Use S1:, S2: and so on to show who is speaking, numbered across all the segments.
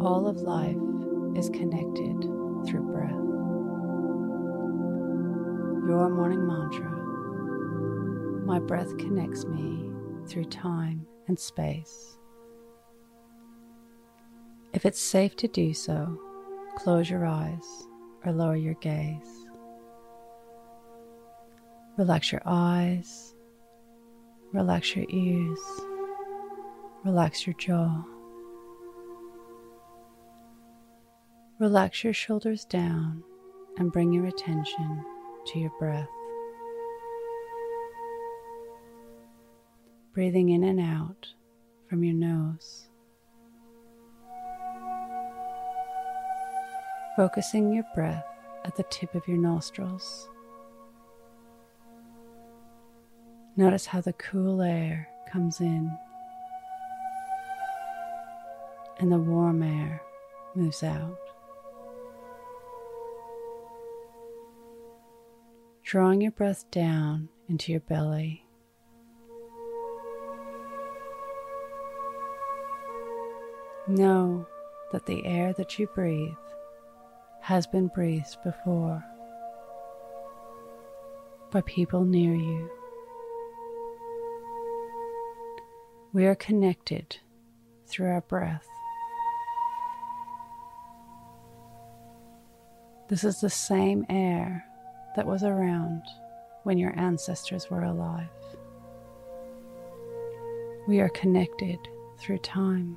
S1: All of life is connected through breath. Your morning mantra My breath connects me through time and space. If it's safe to do so, close your eyes or lower your gaze. Relax your eyes, relax your ears, relax your jaw. Relax your shoulders down and bring your attention to your breath. Breathing in and out from your nose. Focusing your breath at the tip of your nostrils. Notice how the cool air comes in and the warm air moves out. Drawing your breath down into your belly. Know that the air that you breathe has been breathed before by people near you. We are connected through our breath. This is the same air that was around when your ancestors were alive. We are connected through time.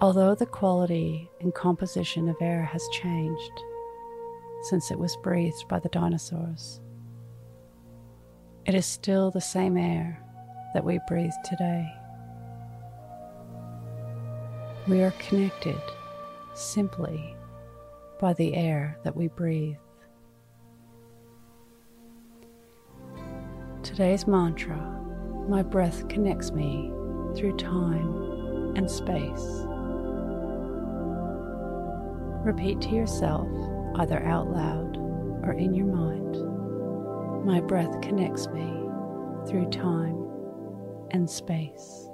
S1: Although the quality and composition of air has changed, since it was breathed by the dinosaurs. It is still the same air that we breathe today. We are connected simply by the air that we breathe. Today's mantra My breath connects me through time and space. Repeat to yourself either out loud or in your mind. My breath connects me through time and space.